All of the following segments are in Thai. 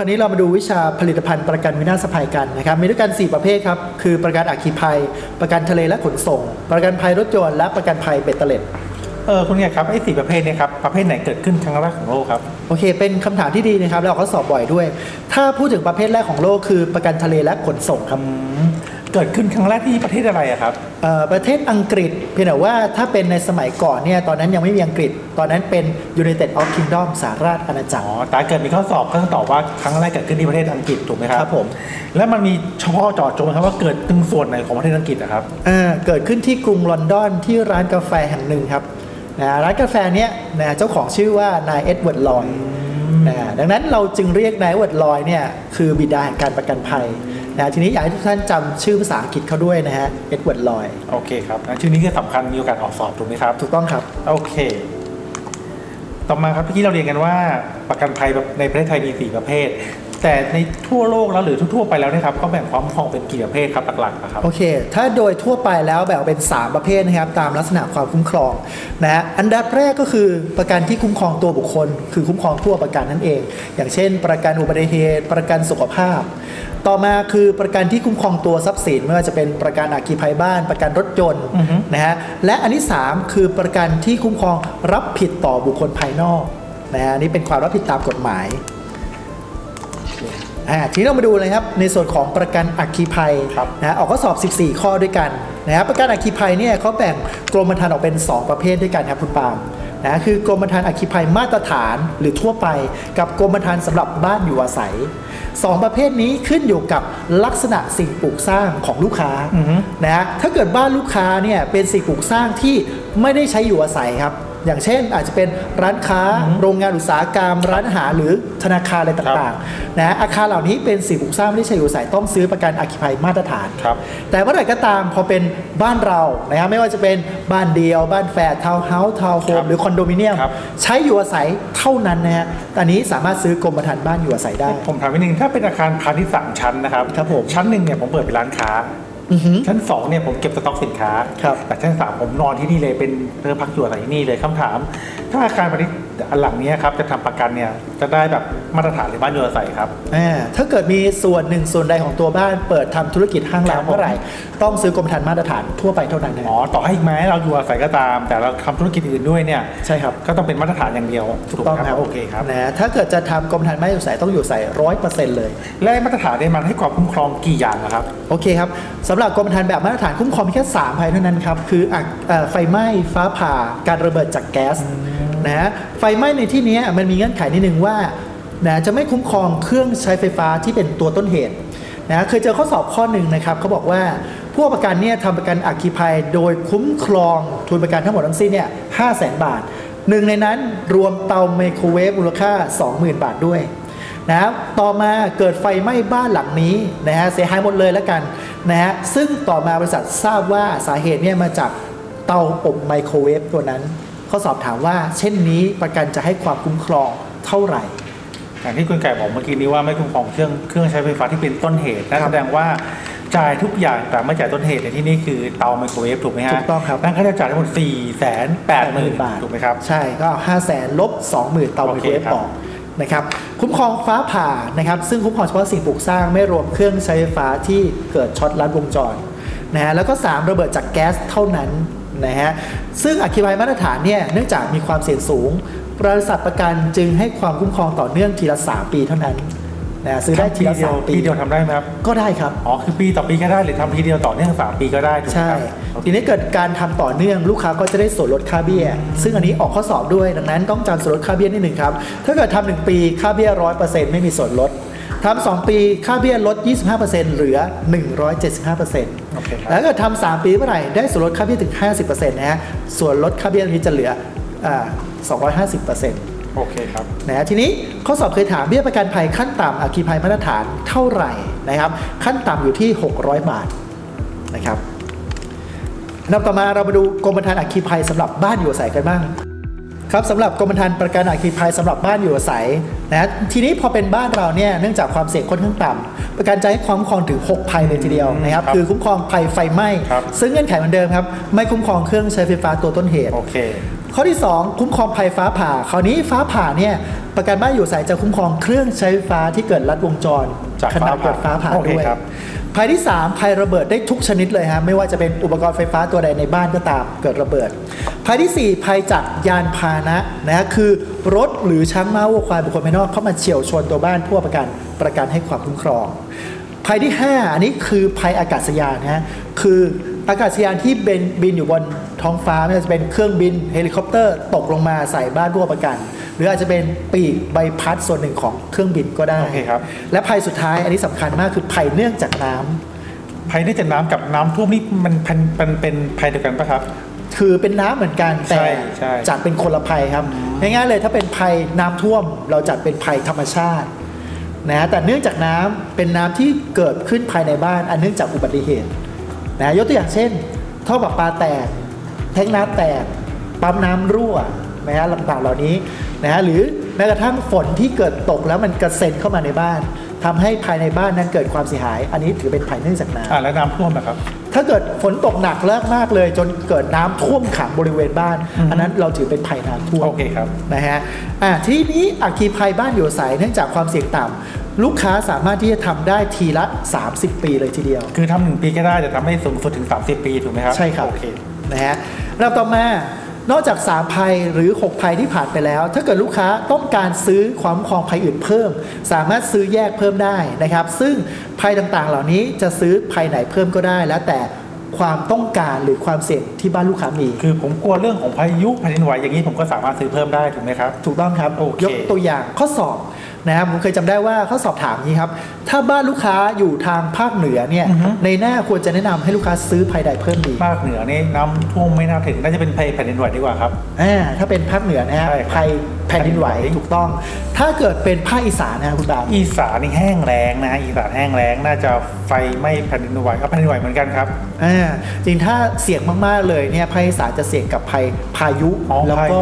คราวนี้เรามาดูวิชาผลิตภัณฑ์ประกันวินาศภัยกันนะครับ มีด้วยกัน 4 ประเภทครับ คือประกันอัคคีภัย ประกันทะเลและขนส่ง ประกันภัยรถยนต์และประกันภัยเบ็ดเตล็ดเออคุณเนี่ยครับไอ้สี่ประเภทเนี่ยครับประเภทไหนเกิดขึ้นครั้งแรกของโลกครับโอเค เป็นคำถามที่ดีนะครับแล้วเราก็สอบบ่อยด้วย ถ้าพูดถึงประเภทแรกของโลกคือประกันทะเลและขนส่งครับ เกิดขึ้นครั้งแรกที่ประเทศอะไรอะครับเอ่อประเทศอังกฤษ เพียงแต่ว่าถ้าเป็นในสมัยก่อนเนี่ยตอนนั้นยังไม่มีอังกฤษ ตอนนั้นเป็น United of Kingdom สหราชอาณาจักร อ๋อ ถ้าเกิดมีข้อสอบก็ต้องตอบว่าครั้งแรกเกิดขึ้นที่ประเทศอังกฤษถูกไหมครับครับผมแล้วมันมีเฉพาะเจาะจงไหมครับว่าเกิดตรงส่วนไหนของประเทศอังกฤษอะครับเอ่อเกิดขึ้นที่กรุงลอนดอนที่ร้านกาแฟแห่งหนึ่งครับนะร้านกาแฟเนี้ยนะเจ้าของชื่อว่านาย Edward Lloyd นะดังนั้นเราจึงเรียกนาย Edward Lloyd เนี่ยคือบิดาแห่งการประกันภัย นะทีนี้อยากให้ทุกท่านจำชื่อภาษาอังกฤษเขาด้วยนะฮะ Edward Lloydโอเคครับงั้นชื่อนี้ก็สำคัญมีโอกาสออกสอบถูกไหมครับ ถูกต้องครับ โอเค ต่อมาครับเมื่อกี้เราเรียนกันว่าประกันภัยแบบในประเทศไทยมีสี่ประเภท แต่ในทั่วโลกแล้วหรือทั่วๆไปแล้วเนะครับก็แบ่งความคุ้มครองเป็นกี่ประเภทครับหลักๆนะครับโอเค ถ้าโดยทั่วไปแล้วแบ่งออกเป็น 3 ประเภทนะครับ ตามลักษณะความคุ้มครองนะฮะอันดับแรกก็คือประกันที่คุ้มครองตัวบุคคล คือคุ้มครองทั่วประกันนั่นเอง อย่างเช่น ประกันอุบัติเหตุ ประกันสุขภาพ ต่อมาคือประกันที่คุ้มครองตัวทรัพย์สินไม่ว่าจะเป็นประกันอัคคีภัยบ้าน ประกันรถยนต์นะฮะและอันที่ 3 คือประกันที่คุ้มครองรับผิดต่อบุคคลภายนอกนะฮะนี่เป็นความรับผิดตามกฎหมายอ่าทีนี้เรามาดูเลยครับในส่วนของประกันอัคคีภัยครับนะออกข้อสอบ 14 ข้อด้วยกันนะครับประกันอัคคีภัยเนี่ยเขาแบ่งกรมธรรม์ออกเป็น 2 ประเภทด้วยกันครับคุณปาล์ม นะคือกรมธรรม์อัคคีภัยมาตรฐานหรือทั่วไป กับกรมธรรม์สำหรับบ้านอยู่อาศัยสองประเภทนี้ขึ้นอยู่กับลักษณะสิ่งปลูกสร้างของลูกค้านะฮะถ้าเกิดบ้านลูกค้าเนี่ยเป็นสิ่งปลูกสร้างที่ไม่ได้ใช้อยู่อาศัยครับ อย่างเช่น อาจจะเป็นร้านค้าโรงงานอุตสาหกรรม ร้านอาหารหรือธนาคารอะไรต่างๆนะอาคารเหล่านี้เป็นสิ่งปลูกสร้างไม่ได้ใช้อยู่อาศัยต้องซื้อประกันอัคคีภัยมาตรฐานครับแต่เมื่อไหร่ก็ตามพอเป็นบ้านเรานะครับไม่ว่าจะเป็นบ้านเดียว บ้านแฝดทาวน์เฮาส์ทาวน์โฮครัมบหรือคอนโดมิเนียมครับใช้อยู่อาศัยเท่านั้นนะฮะอันนี้สามารถซื้อกรมธรรม์บ้านอยู่อาศัยได้ ผมถามนิดนึงถ้าเป็นอาคารพาณิชย์สามชั้นนะครับครับผมชั้นหนึ่งเนี่ยผมเปิดเป็นร้านค้าอือหือ ชั้นสองเนี่ยผมเก็บสต็อกสินค้าครับแต่ชั้นสามผมนอนที่นี่เลยเป็นเพื่อพักอยู่อาศัยที่นี่เลยคำถาม ถ้าอาคารพาณิชย์ อันหลังเนี้ยครับจะทำประกันเนี่ยจะได้แบบมาตรฐานหรือบ้านอยู่อาศัยครับอ่าถ้าเกิดมีส่วนหนึ่งส่วนใดของตัวบ้านเปิดทำธุรกิจห้างร้านครับผมเมื่อไหร่ต้องซื้อกรมธรรม์มาตรฐานทั่วไปเท่านั้นนะอ๋อต่อให้แม้เราอยู่อาศัยก็ตาม แต่เราทำธุรกิจอื่นด้วยเนี่ยใช่ครับก็ต้องเป็นมาตรฐานอย่างเดียวถูกต้องไหมครับโอเคครับนะถ้าเกิดจะทำกรมธรรม์ไม่อยู่ใส่ต้องอยู่ใส่ร้อยเปอร์เซ็นต์เลย และมาตรฐานเนี่ยมันให้ความคุ้มครองกี่อย่างนะครับโอเคครับสำหรับกรมธรรม์แบบมาตรฐานคุ้มครองเพียงแค่3ภัยเท่านั้นครับคืออะเอ่อไฟไหม้ฟ้าผ่าการระเบิดจากแก๊ส นะฮะไฟไหม้ในที่นี้มันมีเงื่อนไขนิดนึงว่านะจะไม่คุ้มครองเครื่องใช้ไฟฟ้าที่เป็นตัวต้นเหตุนะเคยเจอข้อสอบข้อหนึ่งนะครับเขาบอกว่าผู้ประกันเนี่ยทำประกันอัคคีภัย โดยคุ้มครองทุนประกันทั้งหมดทั้งสิ้นเนี่ยห้าแสนบาทหนึ่งในนั้นรวมเตาไมโครเวฟมูลค่า 20,000 บาทด้วยนะต่อมาเกิดไฟไหม้บ้านหลังนี้นะฮะเสียหายหมดเลยแล้วกันนะฮะซึ่งต่อมาบริษัททราบว่าสาเหตุเนี่ยมาจากเตาอบไมโครเวฟตัวนั้น ข้อสอบถามว่า เช่นนี้ประกันจะให้ความคุ้มครองเท่าไหร่อย่างที่คุณไก่บอกเมื่อกี้นี้ว่าไม่คุ้มครองเครื่องเครื่องใช้ไฟฟ้าที่เป็นต้นเหตุนั่นครับแสดงว่าจ่ายทุกอย่างแต่ไม่จ่ายต้นเหตุในที่นี้คือเตาไมโครเวฟถูกไหมฮะถูกต้องครับนั่นค่าใช้จ่ายทั้งหมด4 8 0 0 0 0บาทถูกไหมครับ ใช่ก็5 0 0แสนลบ20,000เตาไมโครเวฟโอเคครับออกนะครับคุ้มครองฟ้าผ่านะครับซึ่งคุ้มครองเฉพาะสิ่งปลูกสร้างไม่รวมเครื่องใช้ไฟฟ้าที่เกิดช็อตลัดวงจรนะฮะแล้วก็ 3 ระเบิดจากแก๊สเท่านั้น นะฮะซึ่งอัคคีภัยมาตรฐานเนี่ยเนื่องจากมีความเสี่ยงสูง บริษัทประกันจึงให้ความคุ้มครองต่อเนื่องทีละ 3 ปีเท่านั้นนะซื้อได้ทีละเดียว3ปีปีเดียวทำได้ไหมครับก็ได้ครับอ๋อคือปีต่อปีก็ได้หรือทำทีเดียวต่อเนื่องสามปีก็ได้ถูกไหมใช่ครับทีนี้เกิดการทำต่อเนื่องลูกค้าก็จะได้ส่วนลดค่าเบี้ย ซึ่งอันนี้ออกข้อสอบด้วยดังนั้นต้องจำส่วนลดค่าเบี้ยนิดหนึ่งครับถ้าเกิดทำหนึ่งปีค่าเบี้ยร้อยเปอร์เซ็นต์ไม่มีส่วนลด ทำสองปีค่าเบี้ยลด 25%เหลือ 175%โอเคครับแล้วก็ทำสามปีเมื่อไหร่ได้ส่วนลดค่าเบี้ยถึง 50%นะฮะส่วนลดค่าเบี้ยนี้จะเหลืออ่า250%โอเคครับนะฮะทีนี้ข้อสอบเคยถามเบี้ยประกันภัยขั้นต่ำอัคคีภัยมาตรฐานเท่าไหร่นะครับ ขั้นต่ำอยู่ที่ 600 บาทนะครับอันดับต่อมาเรามาดูกรมธรรม์อัคคีภัยสำหรับบ้านอยู่อาศัยกันบ้าง ครับสำหรับกรมธรรม์ประกันอัคคีภัยสำหรับบ้านอยู่อาศัยนะทีนี้พอเป็นบ้านเราเนี่ยเนื่องจากความเสี่ยงค่อนข้างต่ำประกันจะให้ความคุ้มครองถึง 6 ภัยเลยทีเดียวนะครับครับคือคุ้มครองภัยไฟไหม้ครับซึ่งเงื่อนไขเหมือนเดิมครับไม่คุ้มครองเครื่องใช้ไฟฟ้าตัวต้นเหตุโอเคข้อที่ 2 คุ้มครองภัยฟ้าผ่า คราวนี้ฟ้าผ่าเนี่ยประกันบ้านอยู่อาศัยจะคุ้มครองเครื่องใช้ไฟฟ้าที่เกิดลัดวงจรจากขณะฟ้าผ่าเกิดฟ้าผ่าโอเคด้วยครับ ภัยที่ 3 ภัยระเบิดได้ทุกชนิดเลยฮะไม่ว่าจะเป็นอุปกรณ์ไฟฟ้าตัวใดในบ้านก็ตามเกิดระเบิด ภัยทีสี่ 4 ภัยจากยานพาหนะนะฮะคือรถหรือช้างม้าวัวควายบุคคลภายนอกเข้ามาเฉี่ยวชนตัวบ้านผู้ประกันประกันให้ความคุ้มครอง ภัยที่ 5 อันนี้คือภัยอากาศยานนะฮะคืออากาศยานที่บินบินอยู่บนท้องฟ้าไม่ว่าจะเป็นเครื่องบินเฮลิคอปเตอร์ ตกลงมาใส่บ้านผู้ประกัน หรืออาจจะเป็นปีกใบพัดส่วนหนึ่งของเครื่องบินก็ได้โอเคครับและภัยสุดท้ายอันนี้สำคัญมากคือภัยเนื่องจากน้ำภัยที่จะน้ำกับน้ำท่วมนี่มันเป็นเป็นเป็นภัยเดียวกันปะครับคือเป็นน้ำเหมือนกันแต่ใช่ใช่จัดเป็นคนละภัยครับง่ายๆเลยถ้าเป็นภัยน้ำท่วม เราจัดเป็นภัยธรรมชาตินะแต่เนื่องจากน้ำเป็นน้ำที่เกิดขึ้นภายในบ้าน อันเนื่องจากอุบัติเหตุนะยกตัวอย่างเช่นท่อประปาแตกแท้งน้ำแตกปั๊มน้ำรั่วนะฮะต่างๆเหล่านี้ นะฮะหรือแม้กระทั่งฝนที่เกิดตกแล้วมันกระเซ็นเข้ามาในบ้านทำให้ภายในบ้านนั้นเกิดความเสียหาย อันนี้ถือเป็นภัยเนื่องจากน้ำอ่าแล้วน้ำท่วมนะครับ ถ้าเกิดฝนตกหนักเลิกมากเลย จนเกิดน้ำท่วมขังบริเวณบ้านอือฮึอันนั้นเราถือเป็นภัยน้ำท่วมโอเคครับนะฮะอ่าทีนี้อัคคีภัยบ้านอยู่อาศัยเนื่องจากความเสี่ยงต่ำลูกค้าสามารถที่จะทำได้ทีละ 30 ปีเลยทีเดียว คือทำหนึ่งปีก็ได้แต่ทำให้สูงสุดถึง 30 ปีถูกไหมครับ ใช่ครับ โอเค นะฮะลำดับต่อมา นอกจาก 3 ภัยหรือ 6 ภัยที่ผ่านไปแล้ว ถ้าเกิดลูกค้าต้องการซื้อความคุ้มครองภัยอื่นเพิ่ม สามารถซื้อแยกเพิ่มได้นะครับ ซึ่งภัยต่างๆ เหล่านี้จะซื้อภัยไหนเพิ่มก็ได้ แล้วแต่ความต้องการหรือความเสี่ยงที่บ้านลูกค้ามี คือผมกลัวเรื่องของพายุแผ่นดินไหวอย่างนี้ผมก็สามารถซื้อเพิ่มได้ถูกไหมครับ ถูกต้องครับโอเคยกตัวอย่างข้อสอบ นะครับผมเคยจำได้ว่าข้อสอบถามนี้ครับ ถ้าบ้านลูกค้าอยู่ทางภาคเหนือเนี่ยอือฮึในหน้าควรจะแนะนำให้ลูกค้าซื้อภัยใดเพิ่มดี ภาคเหนือนี่น้ำท่วมไม่น่าถึงน่าจะเป็นภัยแผ่นดินไหวดีกว่าครับอ่าถ้าเป็นภาคเหนือนะฮะใช่ครับภัยแผ่นดินไหวแผ่นดินไหวถูกต้อง ถ้าเกิดเป็นภาคอีสานนะคุณดาวอีสานนี่แห้งแล้งนะอีสานแห้งแล้งน่าจะไฟไหม้แผ่นดินไหวก็แผ่นดินไหวเหมือนกันครับอ่าจริงถ้าเสี่ยงมากๆเลยเนี่ยภาคอีสานจะเสี่ยงกับภัยพายุอ๋อแล้วก็พายุ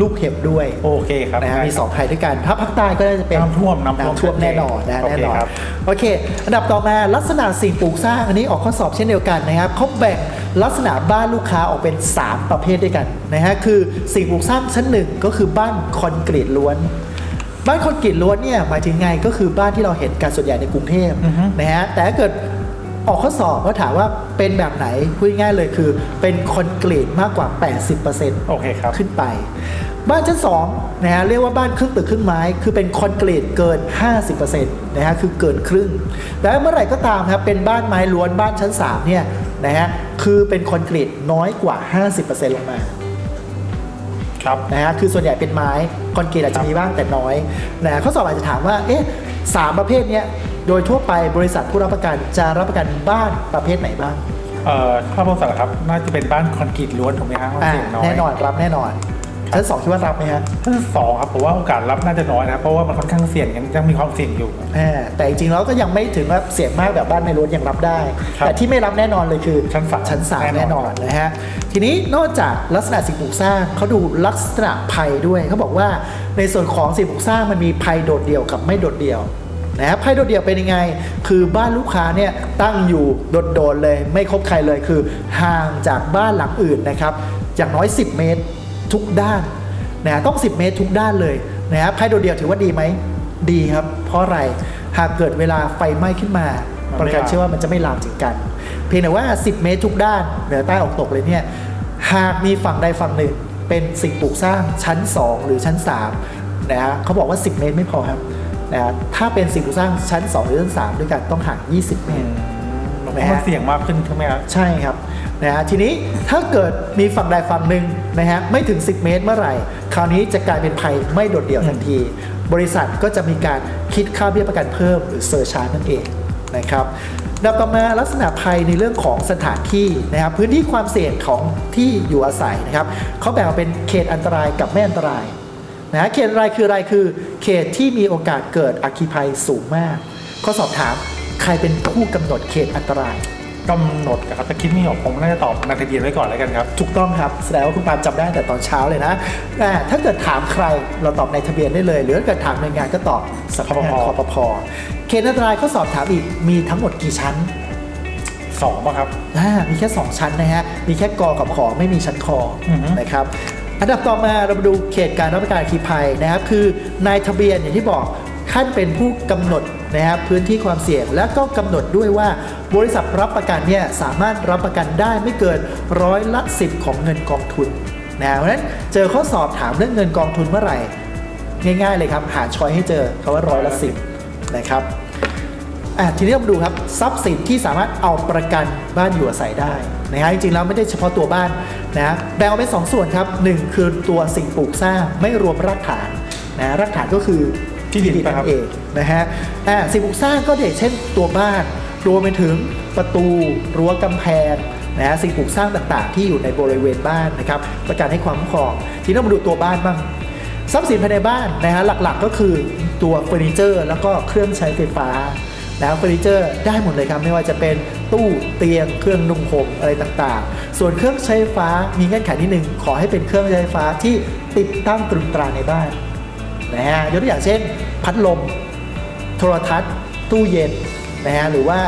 ลูกเห็บด้วยโอเคครับนะฮะได้มีสองภัยด้วยกันถ้าภาคใต้ก็น่าจะเป็นน้ำท่วมน้ำท่วมน้ำท่วมแน่นอนนะโอเคแน่นอนครับโอเค อันดับต่อมาลักษณะสิ่งปลูกสร้างอันนี้ออกข้อสอบเช่นเดียวกันนะครับเขาแบ่งลักษณะบ้านลูกค้าออกเป็น 3 ประเภทด้วยกันนะฮะคือสิ่งปลูกสร้างชั้นหนึ่งก็คือบ้านคอนกรีตล้วนบ้านคอนกรีตล้วนเนี่ยหมายถึงไงก็คือบ้านที่เราเห็นกันส่วนใหญ่ในกรุงเทพอือฮึนะนะฮะแต่ถ้าเกิดออกข้อสอบเขาถามว่าเป็นแบบไหนพูดง่ายๆเลยคือเป็นคอนกรีตมากกว่า 80%โอเคครับขึ้นไป บ้านชั้น2นะฮะเรียกว่าบ้านครึ่งตึกครึ่งไม้ คือเป็นคอนกรีตเกิน 50%นะฮะคือเกินครึ่ง แต่เมื่อไหร่ก็ตามครับเป็นบ้านไม้ล้วนบ้านชั้น3เนี่ยนะฮะคือเป็นคอนกรีตน้อยกว่า 50%ลงมาครับนะฮะคือส่วนใหญ่เป็นไม้คอนกรีตอาจจะมีบ้างแต่น้อยนะฮะข้อสอบอาจจะถามว่าเอ๊ะสามประเภทเนี้ยโดยทั่วไปบริษัทผู้รับประกันจะรับประกันบ้านประเภทไหนบ้างเอ่อถ้าบริษัทครับน่าจะเป็นบ้านคอนกรีตล้วนถูกไหมครับอ่าเสียงน้อยแน่นอนรับแน่นอน ชั้นสองคิดว่ารับไหมฮะถ้าสองครับผมว่าโอกาสรับน่าจะน้อยนะครับเพราะว่ามันค่อนข้างเสี่ยงยังยังมีความเสี่ยงอยู่อ่าแต่จริงๆแล้วก็ยังไม่ถึงว่าเสี่ยงมากแบบบ้านไม่ล้วนยังรับได้ครับแต่ที่ไม่รับแน่นอนเลยคือชั้นสามชั้นสามแน่แน่นนออนนนะฮะทีนี้นอกจากลักษณะสิ่งปลูกสร้างเขาดูลักษณะภัยด้วยเขาบอกว่าในส่วนของสิ่งปลูกสร้างมันมีภัยโดดเดี่ยวกับไม่โดดเดี่ยวนะฮะภัยโดดเดี่ยวเป็นยังไง คือบ้านลูกค้าเนี่ยตั้งอยู่โดดๆเลย ไม่คบใครเลยคือห่างจากบ้านหลังอื่นนะครับอย่างน้อย 10 เมตร ทุกด้านนะฮะต้อง 10 เมตรทุกด้านเลยนะฮะภัยโดดเดี่ยวถือว่าดีไหมดีครับ เพราะอะไรหากเกิดเวลาไฟไหม้ขึ้นมามันปไม่ระกันลามเชื่อว่ามันจะไม่ลามถึงกัน เพียงแต่ว่า 10 เมตรทุกด้านเหนือใต้ออกตกเลยเนี่ยหากมีฝั่งใดฝั่งหนึ่ง เป็นสิ่งปลูกสร้างชั้น 2 หรือชั้น3นะฮะเขาบอกว่า 10 เมตรไม่พอครับนะฮะถ้าเป็นสิ่งปลูกสร้างชั้น 2 หรือชั้น 3 ด้วยกันต้องห่าง 20 เมอืตรมเพราะนะฮะมันเสี่ยงมากขึ้นใช่ไหมครับใช่ครับ นะฮะทีนี้ถ้าเกิดมีฝั่งใดฝั่งหนึ่งนะฮะไม่ถึง 10 เมตรเมื่อไหร่ คราวนี้จะกลายเป็นภัยไม่โดดเดี่ยวทันที บริษัทก็จะมีการคิดค่าเบี้ยประกันเพิ่มหรือเซอร์ชาร์นั่นเองนะครับดับต่อมาลักษณะภัยในเรื่องของสถานที่นะครับพื้นที่ความเสี่ยงของที่อยู่อาศัยนะครับเขาแบ่งออกเป็นเขตอันตรายกับไม่อันตรายนะเขตอันตรายคืออะไรคือ เขตที่มีโอกาสเกิดอัคคีภัยสูงมาก ข้อสอบถามใครเป็นผู้กำหนดเขตอันตราย กำหนดครับถ้าคิดไม่ออกผมน่าจะตอบในทะเบียนไว้ก่อนแล้วกันครับ ถูกต้องครับ แสดงว่าคุณปาล์มจำได้ตั้งแต่ตอนเช้าเลยนะแต่ถ้าเกิดถามใครเราตอบในทะเบียนได้เลย หรือถ้าเกิดถามหน่วยงานก็ตอบสำนักงานคคปอภปพเขตอันตรายเขาสอบถามอีกมีทั้งหมดกี่ชั้นสองป่ะครับอ่ามีแค่ 2 ชั้นนะฮะ มีแค่กอกับขอไม่มีชั้นคออือฮึนะครับอันดับต่อมาเรามาดูเขตการรับประกันอัคคีภัยนะครับ คือนายทะเบียนอย่างที่บอกท่านเป็นผู้กำหนด นะครับพื้นที่ความเสี่ยงและก็กำหนดด้วยว่า บริษัทรับประกันเนี่ยสามารถรับประกันได้ไม่เกินร้อยละสิบของเงินกองทุนนะเพราะฉะนั้นเจอข้อสอบถามเรื่องเงินกองทุนเมื่อไหร่ ง่าย ๆ เลยครับ หาช้อยให้เจอคำว่าร้อยละสิบนะครับทีนี้เรามาดูครับทรัพย์สินที่สามารถเอาประกันบ้านอยู่อาศัยได้นะฮะจริงๆแล้วไม่ได้เฉพาะตัวบ้านนะแบ่งออกเป็นสองส่วนครับหนึ่งคือตัวสิ่งปลูกสร้างไม่รวมรากฐานนะรากฐานก็คือ ที่ดินนั่ปะครับนเองนะฮะอะสิ่งปลูกสร้างก็อย่างเช่นตัวบ้านรวมไปถึงประตูรั้วกำแพงนะฮะสิ่งปลูกสร้างต่างๆ ที่อยู่ในบริเวณบ้านนะครับประกันให้ความคุ้มครอง ทีนี้เรามาดูตัวบ้านบ้างทรัพย์สินภายในบ้านนะฮะหลักๆก็คือตัวเฟอร์นิเจอร์ แล้วก็เครื่องใช้ไฟฟ้านะเฟอร์นิเจอร์ได้หมดเลยครับไม่ว่าจะเป็นตู้เตียงเครื่องนุ่งห่มอะไรต่างๆ ส่วนเครื่องใช้ไฟฟ้ามีเงื่อนไขนิดนึงขอให้เป็นเครื่องใช้ไฟฟ้าที่ติดตั้งตรึงตราในบ้าน นะฮะยกตัวอย่างเช่น พัดลม โทรทัศน์ ตู้เย็นนะฮะหรือว่า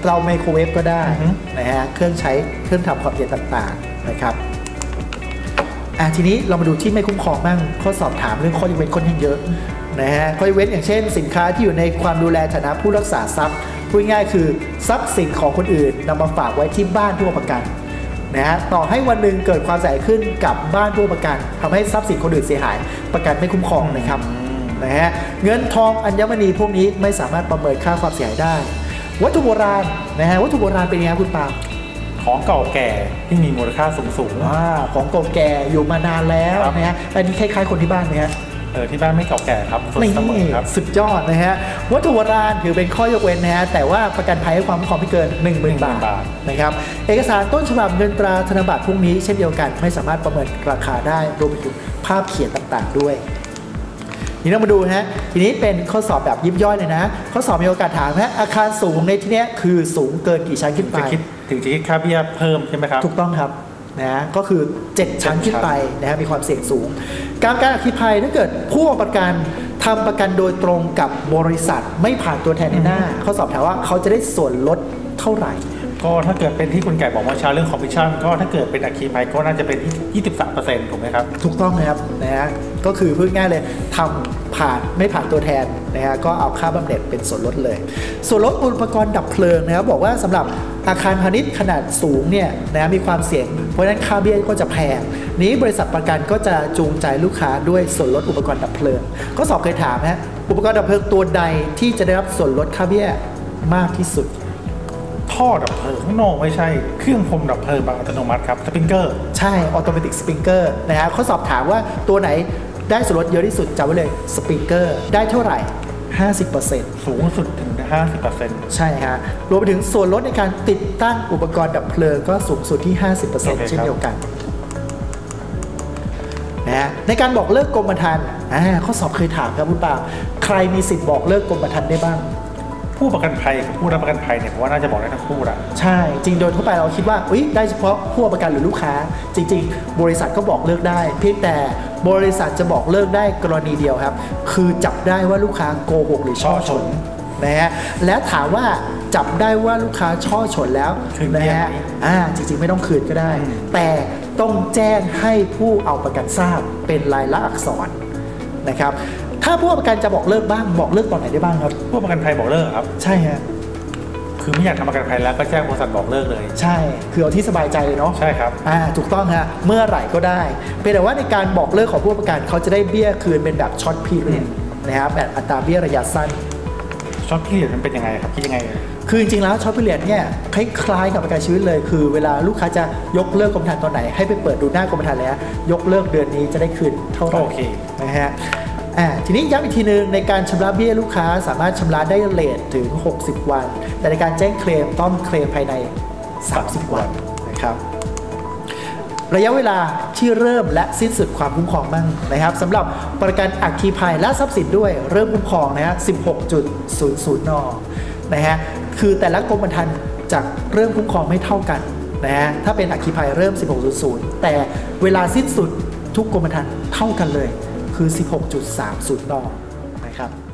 เตาไมโครเวฟก็ได้อือฮึนะฮะเครื่องใช้เครื่องทำความเย็นต่างๆนะครับอะทีนี้เรามาดูที่ไม่คุ้มครองบ้างข้อสอบถามเรื่องข้อยกเว้นค่อนข้างเยอะนะฮะข้อยกเว้นอย่างเช่น สินค้าที่อยู่ในความดูแลฐานะผู้รักษาทรัพย์พูดง่ายๆคือทรัพย์สินของคนอื่นนำมาฝากไว้ที่บ้านผู้ประกัน นะฮะต่อให้วันหนึ่งเกิดความเสียหายขึ้นกับบ้านผู้ประกันทำให้ทรัพย์สินคนอื่นเสียหาย ประกันไม่คุ้มครองนะครับนะฮะเงินทองอัญมณีพวกนี้ไม่สามารถประเมินค่าความเสียหายได้ วัตถุโบราณนะฮะวัตถุโบราณเป็นยังไงครับคุณปาล์มของเก่าแก่ที่มีมูลค่าสูงสูงอ่าของเก่าแก่อยู่มานานแล้วครับนะฮะอันนี้คล้ายๆคนที่บ้านไหมฮะ เออที่บ้านไม่เก่าแก่ครับสดนี่เสมอครับสุดยอดนะฮะวัตถุโบราณถือเป็นข้อยกเว้นนะฮะแต่ว่าประกันภัยให้ความคุ้มครองไม่เกิน 1 0,000บาทบาทนะครับเอกสารต้นฉบับเงินตราธนบัตรพวกนี้เช่นเดียวกันไม่สามารถประเมินราคาได้รวมไปถึงภาพเขียนต่างๆด้วยทีนี้เรามาดูนะฮะ ทีนี้เป็นข้อสอบแบบยิบย่อยเลยนะ ข้อสอบมีโอกาสถามฮะ อาคารสูงในที่เนี้ยคือสูงเกินกี่ชั้นขึ้นไปจะคิดถึงจะคิดค่าเบี้ยเพิ่มใช่ไหมครับ ถูกต้องครับ นะก็คือ 7 ชั้นขึ้นไปนะฮะมีความเสี่ยงสูง การการอัคคีภัยถ้าเกิดผู้ประกันทำประกันโดยตรงกับบริษัทไม่ผ่านตัวแทนนายหน้า เขาสอบถามว่าเขาจะได้ส่วนลดเท่าไหร่ก็ถ้าเกิดเป็นที่คุณไก่บอกว่าชาเรื่องคอมมิชชั่นก็ถ้าเกิดเป็นอัคคีภัยก็น่าจะเป็นที่23%ถูกไหมครับ ถูกต้องนะครับนะฮะก็คือพูดง่ายเลยทำผ่านไม่ผ่านตัวแทนนะฮะก็เอาค่าบำเหน็จเป็นส่วนลดเลย ส่วนลดอุปกรณ์ดับเพลิงนะครับบอกว่าสำหรับ อาคารพาณิชย์ขนาดสูงเนี่ยนะมีความเสี่ยง เพราะฉะนั้นค่าเบี้ยก็จะแพง นี้บริษัทประกันก็จะจูงใจลูกค้าด้วยส่วนลดอุปกรณ์ดับเพลิง ก็สอบเคยถามนะฮะอุปกรณ์ดับเพลิงตัวใดที่จะได้รับส่วนลดค่าเบี้ยมากที่สุด ท่อดับเพลิงข้างนอกไม่ใช่ เครื่องพรมดับเพลิงแบบอัตโนมัติครับสปริงเกอร์ใช่ automatic sprinkler นะฮะเขาสอบถามว่าตัวไหนได้ส่วนลดเยอะที่สุดจำไว้เลยสปริงเกอร์ได้เท่าไหร่ 50%สูงสุดถึง 50%ใช่ฮะรวมไปถึงส่วนลดในการติดตั้งอุปกรณ์ดับเพลิงก็สูงสุดที่ 50%เช่นเดียวกันนะฮะในการบอกเลิกกรมธรรม์อ่าข้อสอบเคยถามครับคุณปาล์มใครมีสิทธิ์บอกเลิกกรมธรรม์ได้บ้าง ผู้ประกันภัยกับผู้รับประกันภัยเนี่ยผมว่าน่าจะบอกได้ทั้งคู่แหละใช่ จริงโดยทั่วไปเราคิดว่าอุ๊ยได้เฉพาะผู้ประกันหรือลูกค้า จริง ๆ บริษัทก็บอกเลิกได้ เพียงแต่บริษัทจะบอกเลิกได้กรณีเดียวครับ คือจับได้ว่าลูกค้าโกหกหรือช่อฉน นะฮะและถามว่าจับได้ว่าลูกค้าช่อฉนแล้วคืนนะเบี้ยฮะไหมอ่าจริงๆไม่ต้องคืนก็ได้อืมแต่ต้องแจ้งให้ผู้เอาประกันทราบเป็นลายลักษณ์อักษรนะครับถ้าผู้เอาประกันจะบอกเลิกบ้างบอกเลิกตอนไหนได้บ้างครับ ผู้ประกันภัยบอกเลิกครับ ใช่ฮะคือไม่อยากทำประกันภัยแล้วก็แจ้งบริษัทบอกเลิกเลย ใช่ คือเอาที่สบายใจเลยเนาะใช่ครับอ่าถูกต้องฮะเมื่อไหร่ก็ได้เพียงแต่ว่าในการบอกเลิกของผู้ประกันเขาจะได้เบี้ยคืนเป็นแบบ short period นะครับแบบอัตราเบี้ยระยะสั้น short period มันเป็นยังไงครับคิดยังไง คือจริงๆแล้ว short period เนี่ยคล้ายๆกับประกันชีวิตเลย คือเวลาลูกค้าจะยกเลิกกรมธรรม์ตอนไหน ให้ไปเปิดดูหน้ากรมธรรม์เลยฮะยกเลิกเดือนนี้จะได้คืนเท่าไหร่โอเคนะฮะอ่าทีนี้ย้ำอีกทีนึงในการชำระเบี้ยลูกค้าสามารถชำระได้เลทถึง 60 วัน แต่ในการแจ้งเคลมต้องเคลมภายใน 30 วันนะครับ ระยะเวลาที่เริ่มและสิ้นสุดความคุ้มครองบ้างนะครับสำหรับประกันอัคคีภัยและทรัพย์สินด้วยเริ่มคุ้มครองนะฮะ16.00นนะฮะคือแต่ละกรมธรรม์จะเริ่มคุ้มครองไม่เท่ากันนะฮะถ้าเป็นอัคคีภัยเริ่ม 16.00 แต่เวลาสิ้นสุดทุกกรมธรรม์เท่ากันเลย คือ 16.30นนะครับ